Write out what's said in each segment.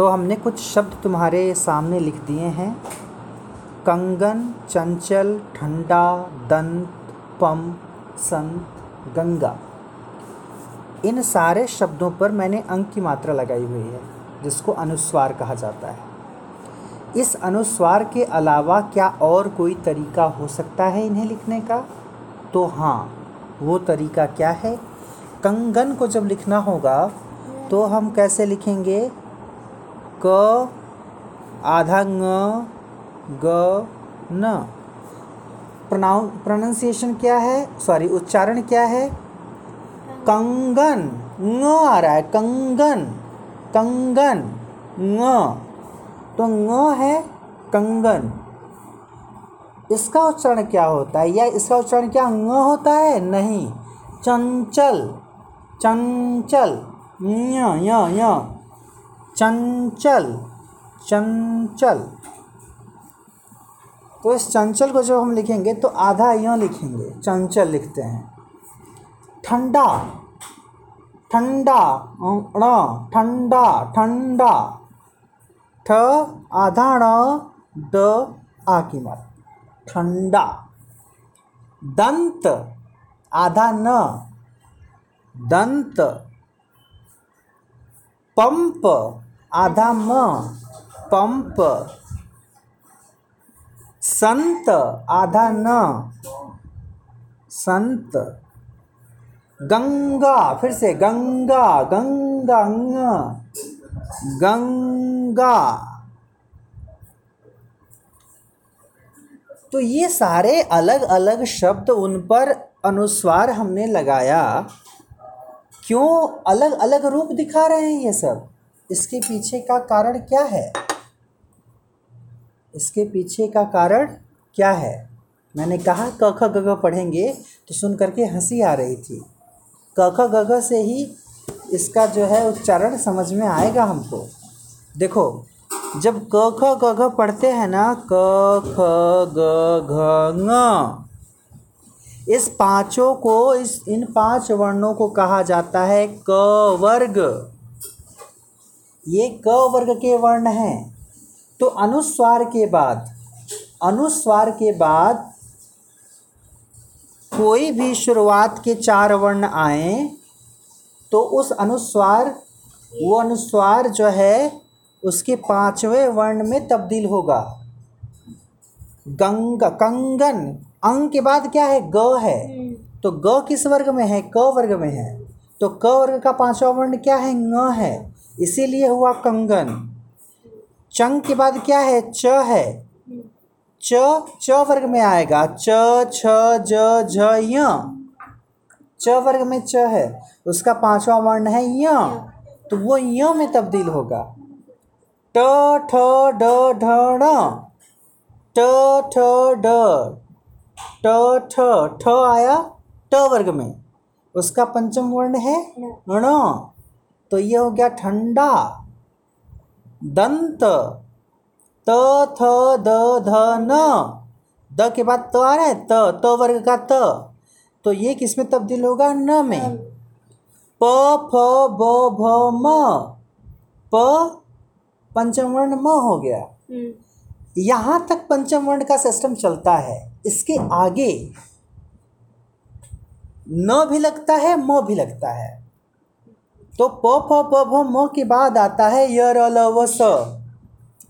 तो हमने कुछ शब्द तुम्हारे सामने लिख दिए हैं। कंगन, चंचल, ठंडा, दंत, पम, संत, गंगा। इन सारे शब्दों पर मैंने अंक की मात्रा लगाई हुई है, जिसको अनुस्वार कहा जाता है। इस अनुस्वार के अलावा क्या और कोई तरीका हो सकता है इन्हें लिखने का? तो हाँ वो तरीका क्या है? कंगन को जब लिखना होगा तो हम कैसे लिखेंगे? क आधा ङ ग न। प्रोनाउन प्रोनाउंसिएशन क्या है? सॉरी उच्चारण क्या है? कंगन। ङ आ रहा है, कंगन। कंगन, ङ। तो ङ है कंगन। इसका उच्चारण क्या होता है? या इसका उच्चारण क्या ङ होता है? नहीं। चंचल। चंचल। य य चंचल चंचल। तो इस चंचल को जब हम लिखेंगे तो आधा य लिखेंगे। चंचल लिखते हैं। ठंडा ठंडा ण, ठंडा ठंडा। ठ, आधा ण, ड, आ की मत ठंडा। दंत, आधा न। दंत पंप, आधा म, पंप। संत, आधा न, संत। गंगा, फिर से गंगा गंगा गंगा। तो ये सारे अलग अलग शब्द उन पर अनुस्वार हमने लगाया। क्यों अलग अलग रूप दिखा रहे हैं ये सब? इसके पीछे का कारण क्या है? इसके पीछे का कारण क्या है? मैंने कहा, क, ख, ग घ पढ़ेंगे तो सुन करके हँसी आ रही थी। क, ख, ग घ से ही इसका जो है उच्चारण समझ में आएगा हमको। देखो, जब क, ख, ग पढ़ते हैं ना, क, ख, ग, घ इस पाँचों को, इस, इन पाँच वर्णों को कहा जाता है क वर्ग ये क वर्ग के वर्ण हैं। तो अनुस्वार के बाद, अनुस्वार के बाद कोई भी शुरुआत के चार वर्ण आए तो उस अनुस्वार, वो अनुस्वार जो है, उसके पाँचवें वर्ण में तब्दील होगा। गंग कंगन अंग के बाद क्या है? ग है। तो ग किस वर्ग में है? क वर्ग में है। तो क वर्ग का पांचवा वर्ण क्या है? ङ है। इसीलिए हुआ कंगन। चंग के बाद क्या है? च है। च च वर्ग में आएगा। च छ ज झ य। च वर्ग में च है। उसका पांचवा वर्ण है य। तो वो य में तब्दील होगा। ट ठ ड ढ ण। ट ठ ड. ट ठ ठ आया ट वर्ग में। उसका पंचम वर्ण है ण। तो ये हो गया ठंडा। दंत। त थ द ध न। द के बाद त आ रहा है त। त वर्ग का त। तो ये किसमें तब्दील होगा? न में। प फ ब भ म। प पंचम वर्ण म हो गया। यहाँ तक पंचम वर्ण का सिस्टम चलता है। इसके आगे न भी लगता है, म भी लगता है। तो प फ प, भ, म के बाद आता है य व, स।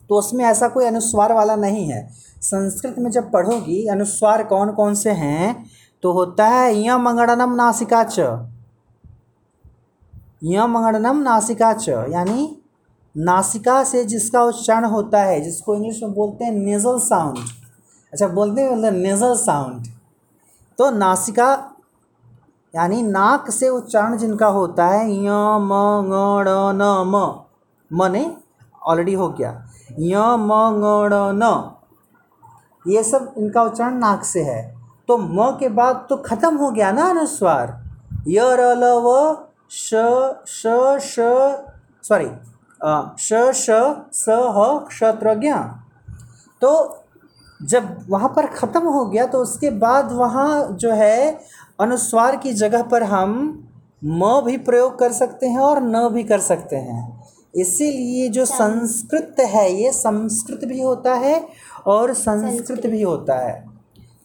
तो उसमें ऐसा कोई अनुस्वार वाला नहीं है। संस्कृत में जब पढ़ोगी, अनुस्वार कौन कौन से हैं? तो होता है य, मंगणनम, नासिका, च। य मंगड़नम नासिका, च। यानी नासिका से जिसका उच्चारण होता है, जिसको इंग्लिश में बोलते हैं नेज़ल साउंड अच्छा बोलते हैं मतलब नेज़ल साउंड तो नासिका, यानी नाक से उच्चारण जिनका होता है, य, म ड़ न, म। म ने ऑलरेडी हो गया। य, म ड़ न। ये सब इनका उच्चारण नाक से है। तो म के बाद तो खत्म हो गया ना अनुस्वार। य, र, ल, व, श श श, सॉरी श श स ह क्षत्रज्ञ। तो जब वहाँ पर ख़त्म हो गया तो उसके बाद वहाँ जो है अनुस्वार की जगह पर हम म भी प्रयोग कर सकते हैं और न भी कर सकते हैं। इसीलिए जो संस्कृत है ये संस्कृत भी होता है और संस्कृत भी होता है।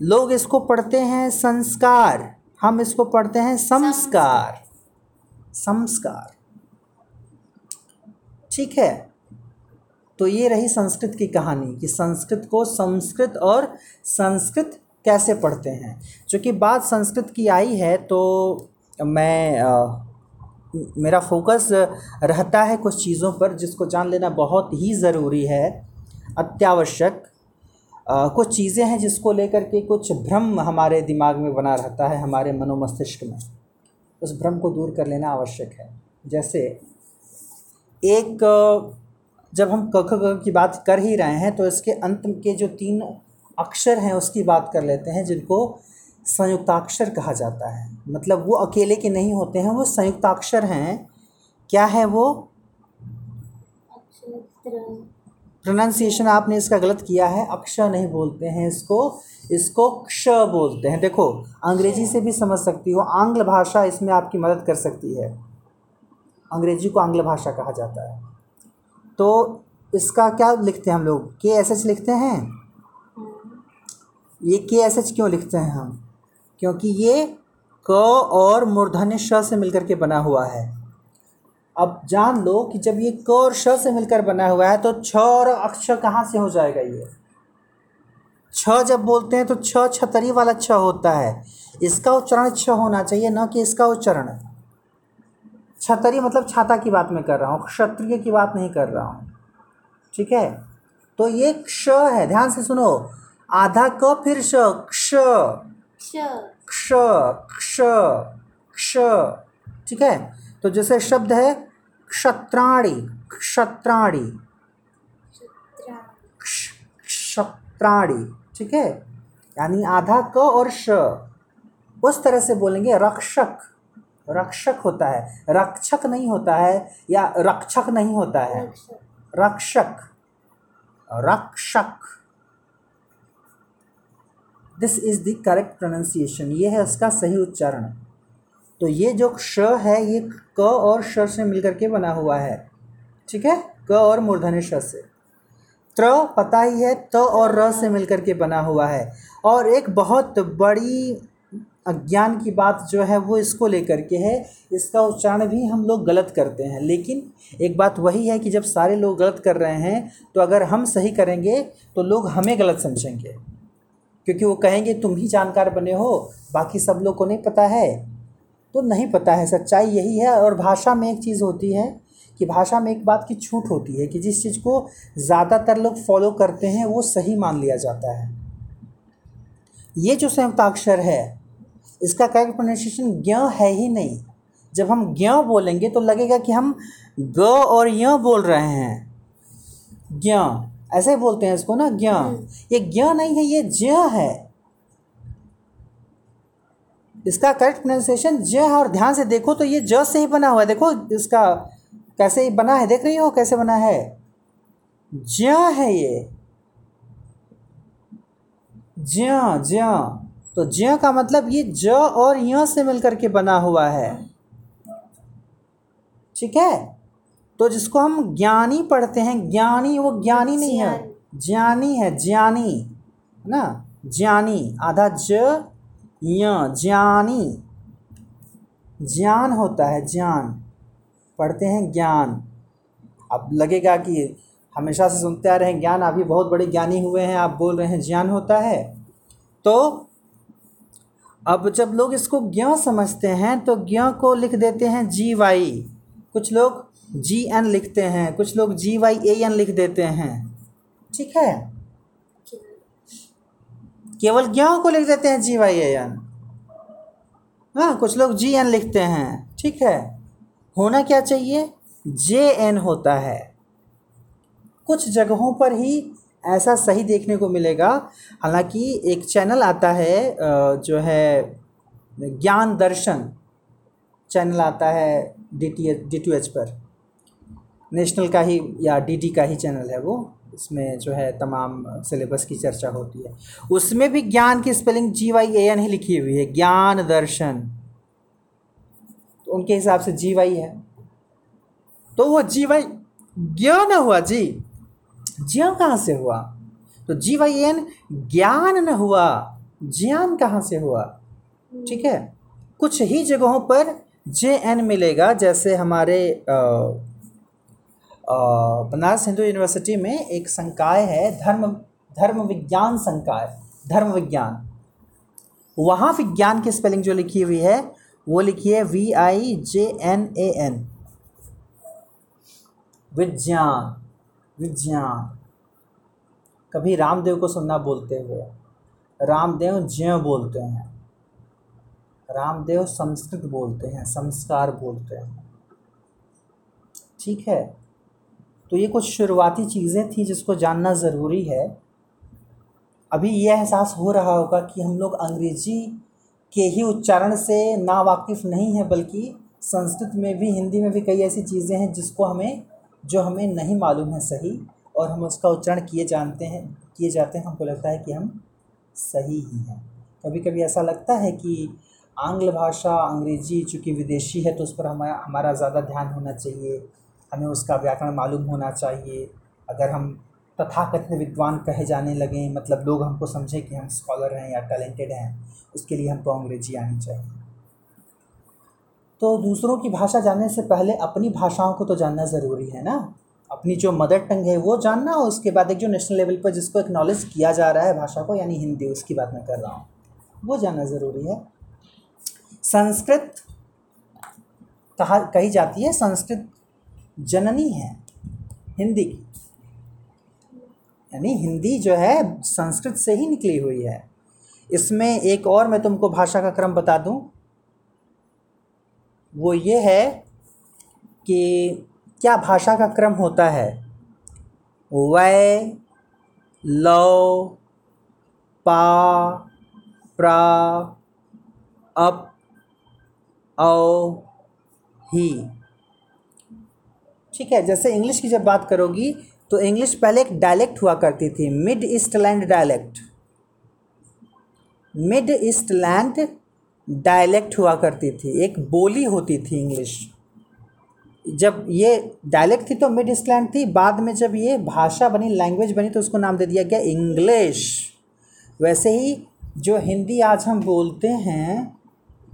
लोग इसको पढ़ते हैं संस्कार। हम इसको पढ़ते हैं संस्कार। संस्कार। ठीक है? तो ये रही संस्कृत की कहानी कि संस्कृत को संस्कृत और संस्कृत कैसे पढ़ते हैं? चूँकि बात संस्कृत की आई है तो मैं आ, मेरा फोकस रहता है कुछ चीज़ों पर जिसको जान लेना बहुत ही ज़रूरी है। अत्यावश्यक कुछ चीज़ें हैं जिसको लेकर के कुछ भ्रम हमारे दिमाग में बना रहता है हमारे मनोमस्तिष्क में। उस भ्रम को दूर कर लेना आवश्यक है। जैसे एक जब हम क ख की बात कर ही रहे हैं तो इसके अंत के जो तीन अक्षर हैं उसकी बात कर लेते हैं जिनको संयुक्ताक्षर कहा जाता है। मतलब वो अकेले के नहीं होते हैं वो संयुक्ताक्षर हैं। क्या है वो? प्रोनाउंसिएशन आपने इसका गलत किया है अक्षर नहीं बोलते हैं इसको इसको क्ष बोलते हैं। देखो अंग्रेज़ी से भी समझ सकती हो आंग्ल भाषा इसमें आपकी मदद कर सकती है। अंग्रेज़ी को आंग्ल भाषा कहा जाता है। तो इसका क्या लिखते हैं हम लोग? के एस एच लिखते हैं? ये के एस एच क्यों लिखते हैं हम? क्योंकि ये क और मूर्धन्य श से मिलकर के बना हुआ है। अब जान लो कि जब ये क और श से मिलकर बना हुआ है तो छ और अक्षर कहाँ से हो जाएगा ये? छ जब बोलते हैं तो छ छतरी वाला छ होता है। इसका उच्चारण छ होना चाहिए, न कि इसका उच्चारण। छतरी मतलब छाता की बात मैं कर रहा हूँ क्षत्रिय की बात नहीं कर रहा हूँ। ठीक है? तो ये क्ष है ध्यान से सुनो। आधा क फिर श क्ष। क्ष। क्ष क्ष ठीक है? तो जैसे शब्द है क्षत्राणी क्षत्राणी। क्षत्राणी। ठीक है? यानी आधा क और श। उस तरह से बोलेंगे रक्षक। रक्षक होता है। रक्षक नहीं होता है या रक्षक नहीं होता है। रक्षक। रक्षक। This is the correct pronunciation ये है उसका सही उच्चारण। तो ये जो श है, ये क और श से मिलकर के बना हुआ है। ठीक है? क और मूर्धन्य श से। त्र पता ही है, त और र से मिलकर के बना हुआ है। और एक बहुत बड़ी अज्ञान की बात जो है वो इसको लेकर के है, इसका उच्चारण भी हम लोग गलत करते हैं। लेकिन एक बात वही है कि जब सारे लोग गलत कर रहे हैं तो अगर हम सही करेंगे तो लोग हमें गलत समझेंगे। क्योंकि वो कहेंगे, तुम ही जानकार बने हो, बाकी सब लोग को नहीं पता है। तो नहीं पता है, सच्चाई यही है। और भाषा में एक चीज़ होती है कि भाषा में एक बात की छूट होती है कि जिस चीज़ को ज़्यादातर लोग फॉलो करते हैं, वो सही मान लिया जाता है। ये जो संयुक्ताक्षर है इसका करेक्ट प्रोनाउंसिएशन ज्ञ है ही नहीं। जब हम ज्ञ बोलेंगे तो लगेगा कि हम ग और य बोल रहे हैं। ज्ञ। ऐसे ही बोलते हैं इसको ना ज्ञ। हम्म। ये ज्ञ नहीं है ये ज्ञ है। इसका करेक्ट प्रोनाउंसिएशन ज है और ध्यान से देखो तो ये ज से ही बना हुआ है। देखो इसका कैसे ही बना है देख रही हो कैसे बना है? ज्ञ है ये। ज्ञ ज्ञ। तो ज्ञ का मतलब ये ज और य से मिलकर के बना हुआ है। ठीक है? तो जिसको हम ज्ञानी पढ़ते हैं ज्ञानी वो ज्ञानी नहीं है। ज्ञानी। है ज्ञानी है ना? ज्ञानी आधा ज ज्ञानी। ज्ञान होता है ज्ञान। पढ़ते हैं ज्ञान। अब लगेगा कि हमेशा से सुनते आ रहे हैं ज्ञान अभी बहुत बड़े ज्ञानी हुए हैं आप बोल रहे हैं ज्ञान होता है। तो अब जब लोग इसको ज्ञ समझते हैं तो ज्ञ को लिख देते हैं जी वाई। कुछ लोग जी एन लिखते हैं, कुछ लोग जी वाई ए एन लिख देते हैं। ठीक है? केवल गेहूँ को लिख देते हैं जी वाई ए एन। हाँ कुछ लोग जी एन लिखते हैं। ठीक है? होना क्या चाहिए? जे एन होता है। कुछ जगहों पर ही ऐसा सही देखने को मिलेगा। हालाँकि एक चैनल आता है जो है, ज्ञान दर्शन चैनल आता है D T H D two H पर। नेशनल का ही या डीडी का ही चैनल है वो। इसमें जो है तमाम सिलेबस की चर्चा होती है। उसमें भी ज्ञान की spelling G Y A N ही लिखी हुई है। ज्ञान दर्शन। तो उनके हिसाब से जी वाई है। तो वो जी वाई ज्ञान हुआ जी। ज्ञान कहाँ से हुआ? तो जी वाई एन ज्ञान न हुआ। ज्ञान कहाँ से हुआ? ठीक है? कुछ ही जगहों पर जे एन मिलेगा, जैसे हमारे बनारस हिंदू यूनिवर्सिटी में एक संकाय है, धर्म धर्म विज्ञान संकाय, धर्म विज्ञान। वहाँ विज्ञान की स्पेलिंग जो लिखी हुई है, वो लिखी है V I J N A N विज्ञान। विज्ञान। कभी रामदेव को सुनना बोलते हुए। रामदेव ज्य बोलते हैं। रामदेव संस्कृत बोलते हैं, संस्कार बोलते हैं। ठीक है? तो ये कुछ शुरुआती चीज़ें थी जिसको जानना ज़रूरी है। अभी यह एहसास हो रहा होगा कि हम लोग अंग्रेज़ी के ही उच्चारण से ना वाकिफ़ नहीं हैं, बल्कि संस्कृत में भी, हिंदी में भी कई ऐसी चीज़ें हैं जिसको हमें जो हमें नहीं मालूम है सही और हम उसका उच्चारण किए जानते हैं, किए जाते हैं, हमको लगता है कि हम सही ही हैं। कभी कभी ऐसा लगता है कि आंग्ल भाषा अंग्रेज़ी चूँकि विदेशी है तो उस पर हमारा हमारा ज़्यादा ध्यान होना चाहिए, हमें उसका व्याकरण मालूम होना चाहिए। अगर हम तथाकथित विद्वान कहे जाने लगें मतलब लोग हमको समझें कि हम स्कॉलर हैं या टैलेंटेड हैं, उसके लिए हमको अंग्रेज़ी आनी चाहिए। तो दूसरों की भाषा जानने से पहले अपनी भाषाओं को तो जानना ज़रूरी है ना? अपनी जो मदर टंग है वो जानना और उसके बाद एक जो नेशनल लेवल पर जिसको एक्नॉलेज किया जा रहा है भाषा को, यानी हिंदी, उसकी बात मैं कर रहा हूँ। वो जानना ज़रूरी है। संस्कृत कहा, कही जाती है, संस्कृत जननी है, हिंदी की। यानी हिंदी जो है, संस्कृत से ही निकली हुई है। इसमें एक और मैं तुमको भाषा का क्रम बता दूँ। वो ये है कि क्या भाषा का क्रम होता है? वै लव पा, प्रा, अप, औ, ही। ठीक है, जैसे इंग्लिश की जब बात करोगी तो इंग्लिश पहले एक डायलेक्ट हुआ करती थी mid east land dialect mid east land dialect हुआ करती थी, एक बोली होती थी इंग्लिश जब ये डायलेक्ट थी तो मिड ईस्ट लैंड थी, बाद में जब ये भाषा बनी लैंग्वेज बनी तो उसको नाम दे दिया गया इंग्लिश वैसे ही जो हिंदी आज हम बोलते हैं,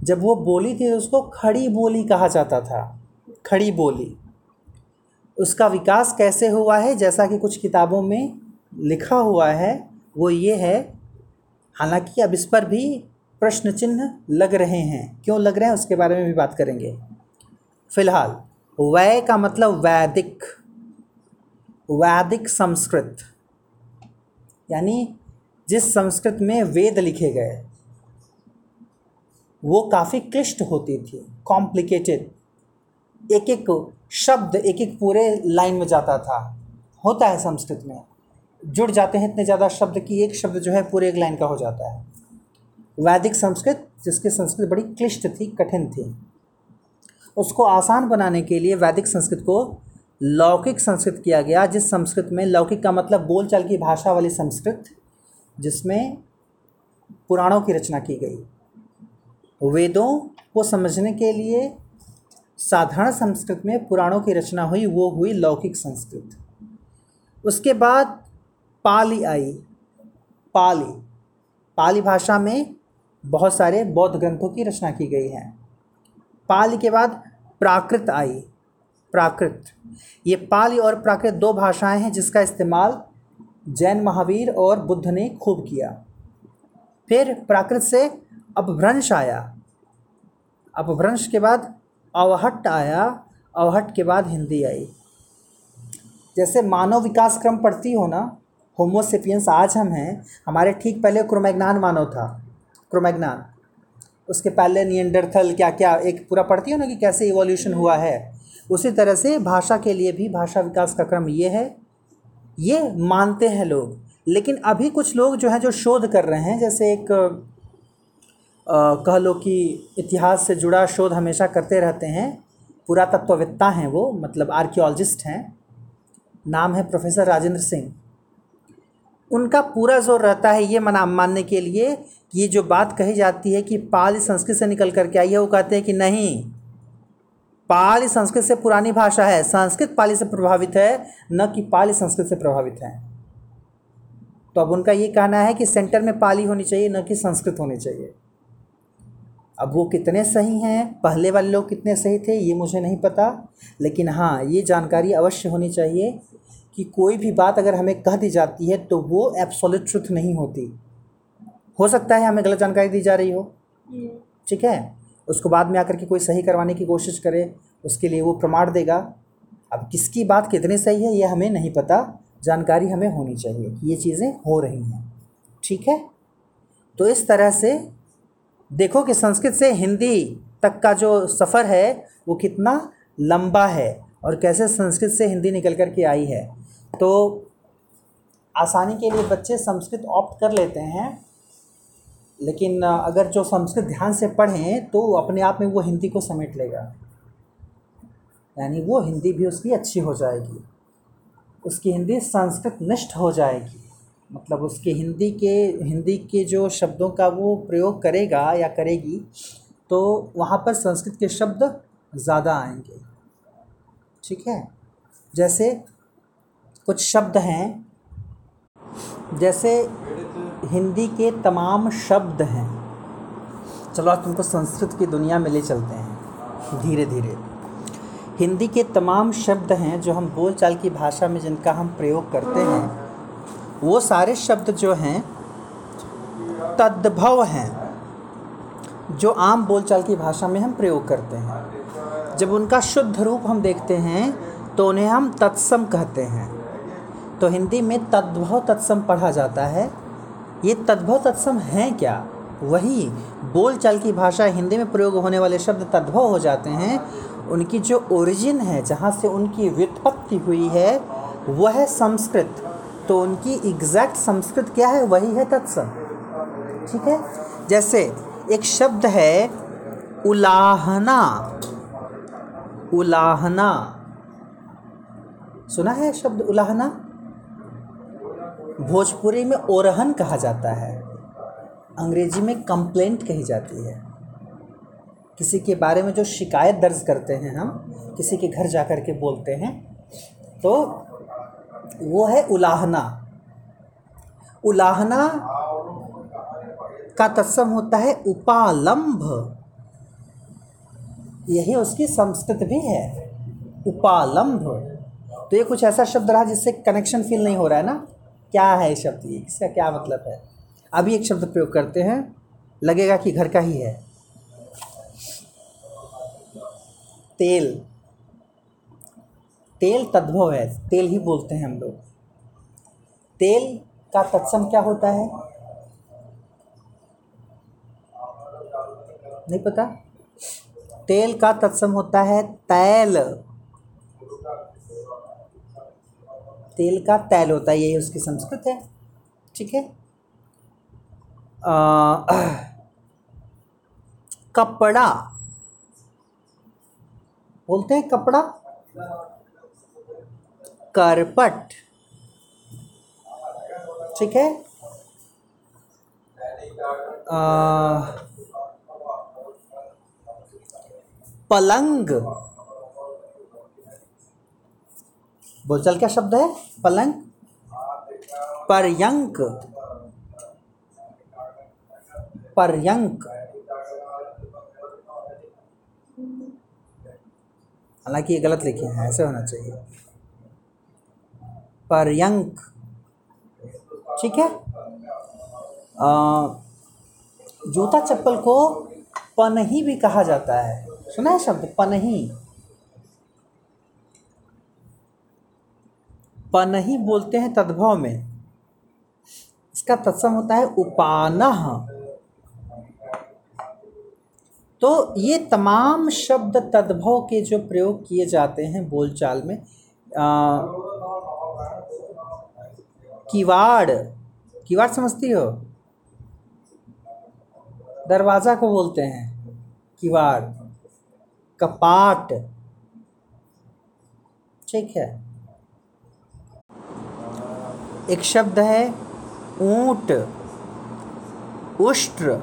जब वो बोली थी तो उसको खड़ी बोली कहा जाता था, खड़ी बोली। उसका विकास कैसे हुआ है, जैसा कि कुछ किताबों में लिखा हुआ है, वो ये है, हालाँकि अब इस पर भी प्रश्न चिन्ह लग रहे हैं। क्यों लग रहे हैं? उसके बारे में भी बात करेंगे। फ़िलहाल, वै का मतलब वैदिक वैदिक संस्कृत, यानी जिस संस्कृत में वेद लिखे गए, वो काफ़ी क्लिष्ट होती थी कॉम्प्लिकेटेड एक एक शब्द एक एक पूरे लाइन में जाता था। होता है संस्कृत में। जुड़ जाते हैं इतने ज़्यादा शब्द कि एक शब्द जो है पूरे एक लाइन का हो जाता है। वैदिक संस्कृत, जिसकी संस्कृत बड़ी क्लिष्ट थी, कठिन थी। उसको आसान बनाने के लिए वैदिक संस्कृत को लौकिक संस्कृत किया गया, जिस संस्कृत में लौकिक का मतलब बोलचाल की भाषा वाली संस्कृत, जिसमें पुराणों की रचना की गई। वेदों को समझने के लिए साधारण संस्कृत में पुराणों की रचना हुई, वो हुई लौकिक संस्कृत। उसके बाद पाली आई। पाली पाली भाषा में बहुत सारे बौद्ध ग्रंथों की रचना की गई है। पाली के बाद प्राकृत आई। प्राकृत। ये पाली और प्राकृत दो भाषाएँ हैं जिसका इस्तेमाल जैन महावीर और बुद्ध ने खूब किया। फिर प्राकृत से अपभ्रंश आया। अपभ्रंश के बाद अवहट आया। अवहट के बाद हिंदी आई। जैसे मानव विकास क्रम पढ़ती हो ना होमोसेपियंस आज हम हैं, हमारे ठीक पहले क्रोमैग्नान मानव था। क्रोमैग्नान। उसके पहले नियंडरथल क्या क्या एक पूरा पढ़ती हो ना कि कैसे इवोल्यूशन हुआ है? उसी तरह से भाषा के लिए भी भाषा विकास का क्रम ये है। ये मानते हैं लोग, लेकिन अभी कुछ लोग जो हैं जो शोध कर रहे हैं, जैसे एक कह लो कि इतिहास से जुड़ा शोध हमेशा करते रहते हैं। पुरातत्वविद्ता हैं वो मतलब आर्कियोलॉजिस्ट हैं। नाम है प्रोफेसर राजेंद्र सिंह। उनका पूरा ज़ोर रहता है ये मना मानने के लिए ये जो बात कही जाती है कि पाल संस्कृत से निकल करके आई है, वो कहते हैं कि नहीं। पाली संस्कृत से पुरानी भाषा है। संस्कृत पाली से प्रभावित है, न कि पाली संस्कृत से प्रभावित है। तो अब उनका ये कहना है कि सेंटर में पाली होनी चाहिए, न कि संस्कृत होनी चाहिए। अब वो कितने सही हैं? पहले वाले लोग कितने सही थे, ये मुझे नहीं पता। लेकिन हाँ ये जानकारी अवश्य होनी चाहिए कि कोई भी बात अगर हमें कह दी जाती है तो वो एब्सोल्यूट ट्रुथ नहीं होती। हो सकता है हमें गलत जानकारी दी जा रही हो। ठीक है? उसको बाद में आकर के कोई सही करवाने की कोशिश करे उसके लिए वो प्रमाण देगा। अब किसकी बात कितनी सही है ये हमें नहीं पता। जानकारी हमें होनी चाहिए कि ये चीज़ें हो रही हैं। ठीक है? तो इस तरह से देखो कि संस्कृत से हिंदी तक का जो सफ़र है वो कितना लंबा है और कैसे संस्कृत से हिंदी निकल कर के आई है। तो आसानी के लिए बच्चे संस्कृत ऑप्ट कर लेते हैं, लेकिन अगर जो संस्कृत ध्यान से पढ़ें तो अपने आप में वो हिंदी को समेट लेगा। यानी वो हिंदी भी उसकी अच्छी हो जाएगी। उसकी हिंदी संस्कृत निष्ठ हो जाएगी। मतलब उसके हिंदी के हिंदी के जो शब्दों का वो प्रयोग करेगा या करेगी तो वहाँ पर संस्कृत के शब्द ज़्यादा आएँगे। ठीक है? जैसे कुछ शब्द हैं। जैसे हिंदी के तमाम शब्द हैं। चलो आज तुमको संस्कृत की दुनिया में ले चलते हैं धीरे धीरे हिंदी के तमाम शब्द हैं जो हम बोलचाल की भाषा में जिनका हम प्रयोग करते हैं, वो सारे शब्द जो हैं, तद्भव हैं, जो आम बोलचाल की भाषा में हम प्रयोग करते हैं। जब उनका शुद्ध रूप हम देखते हैं तो उन्हें हम तत्सम कहते हैं। तो हिंदी में तद्भव तत्सम पढ़ा जाता है। ये तद्भव तत्सम हैं क्या? वही बोलचाल की भाषा हिंदी में प्रयोग होने वाले शब्द तद्भव हो जाते हैं। उनकी जो ओरिजिन है, जहाँ से उनकी व्युत्पत्ति हुई है, वह संस्कृत। तो उनकी एग्जैक्ट संस्कृत क्या है? वही है तत्सम। ठीक है? जैसे एक शब्द है, उलाहना। उलाहना। सुना है शब्द उलाहना? भोजपुरी में ओरहन कहा जाता है। अंग्रेज़ी में कंप्लेंट कही जाती है। किसी के बारे में जो शिकायत दर्ज करते हैं हम, किसी के घर जा कर के बोलते हैं तो वो है उलाहना। उलाहना का तत्सम होता है उपालंभ। यही उसकी संस्कृत भी है, उपालंभ। तो ये कुछ ऐसा शब्द रहा जिससे कनेक्शन फील नहीं हो रहा है ना? क्या है शब्द? ये इसका क्या मतलब है? अभी एक शब्द प्रयोग करते हैं। लगेगा कि घर का ही है। तेल। तेल तद्भव है। तेल ही बोलते हैं हम लोग। तेल का तत्सम क्या होता है? नहीं पता। तेल का तत्सम होता है तैल। तेल का तैल होता है यही उसकी संस्कृत है। ठीक है? कपड़ा। बोलते हैं कपड़ा? करपट। ठीक है? आ, पलंग। बोलचाल क्या शब्द है? पलंग? पर्यंक। पर्यंक। हालाँकि ये गलत लिखे हैं ऐसे होना चाहिए। पर्यंक। ठीक है? आ, जूता चप्पल को पनही भी कहा जाता है। सुना है शब्द? पनही। पनही बोलते हैं तद्भव में। इसका तत्सम होता है उपानह। तो ये तमाम शब्द तद्भव के जो प्रयोग किए जाते हैं बोलचाल में किवाड़ किवाड़ समझती हो? दरवाज़ा को बोलते हैं, किवाड़, कपाट। ठीक है। एक शब्द है, ऊँट, उष्ट्र।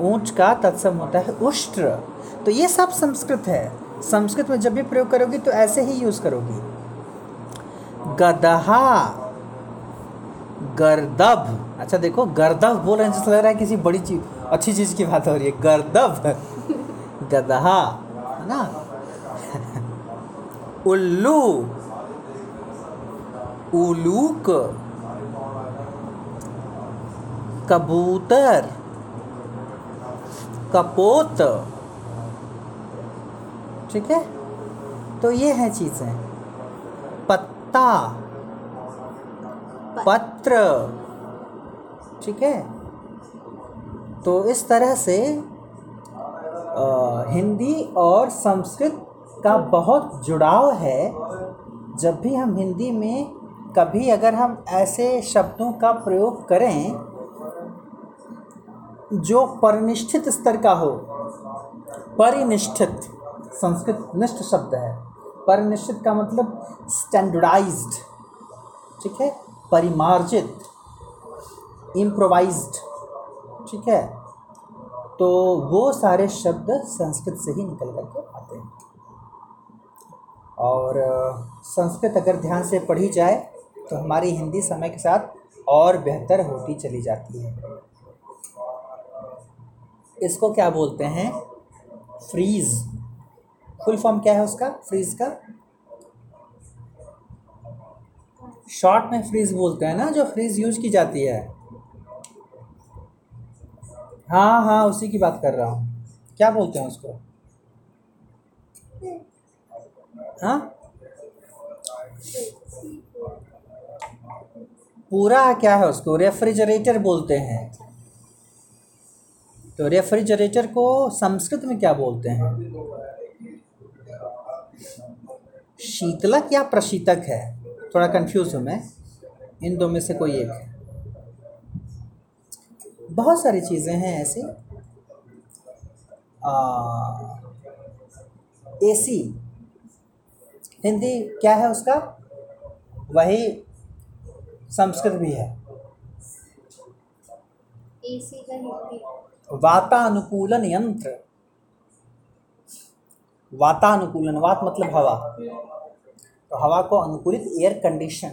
ऊँट का तत्सम होता है उष्ट्र। तो ये सब संस्कृत है। संस्कृत में जब भी प्रयोग करोगी तो ऐसे ही यूज़ करोगी। गदहा, गर्दभ। अच्छा देखो, गर्दभ बोल रहे जैसे लग रहा है किसी बड़ी चीज़, अच्छी चीज़ की बात हो रही है। गर्दभ। गदहा, है ना? उल्लू। उलूक कबूतर कपोत। ठीक है? तो ये हैं चीज़ें। पत्ता पत्र। ठीक है? तो इस तरह से अ, हिंदी और संस्कृत का बहुत जुड़ाव है। जब भी हम हिंदी में कभी अगर हम ऐसे शब्दों का प्रयोग करें जो परिनिष्ठित स्तर का हो, परिनिष्ठित, संस्कृत निष्ठ शब्द है। परिनिष्ठित का मतलब स्टैंडर्डाइज्ड ठीक है? परिमार्जित इम्प्रोवाइज्ड ठीक है? तो वो सारे शब्द संस्कृत से ही निकल कर के आते हैं। और, संस्कृत अगर ध्यान से पढ़ी जाए तो हमारी हिंदी समय के साथ और बेहतर होती चली जाती है। इसको क्या बोलते हैं? फ्रीज फुल फॉर्म क्या है उसका? फ्रीज का? शॉर्ट में फ्रीज बोलते हैं ना, जो फ्रीज यूज़ की जाती है। हाँ हाँ उसी की बात कर रहा हूँ। क्या बोलते हैं उसको? हाँ? पूरा क्या है उसको? रेफ्रिजरेटर बोलते हैं। तो रेफ्रिजरेटर को संस्कृत में क्या बोलते हैं? शीतलक या प्रशीतक है। थोड़ा कंफ्यूज हूँ मैं। इन दो में से कोई एक है। बहुत सारी चीज़ें हैं ऐसी। एसी। हिंदी क्या है उसका? वही संस्कृत भी है। एसी का हिंदी। वातानुकूलन यंत्र। वातानुकूलन वात मतलब हवा। तो हवा को अनुकूलित एयर कंडीशन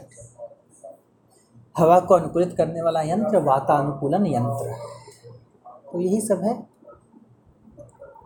हवा को अनुकूलित करने वाला यंत्र वातानुकूलन यंत्र। तो यही सब है।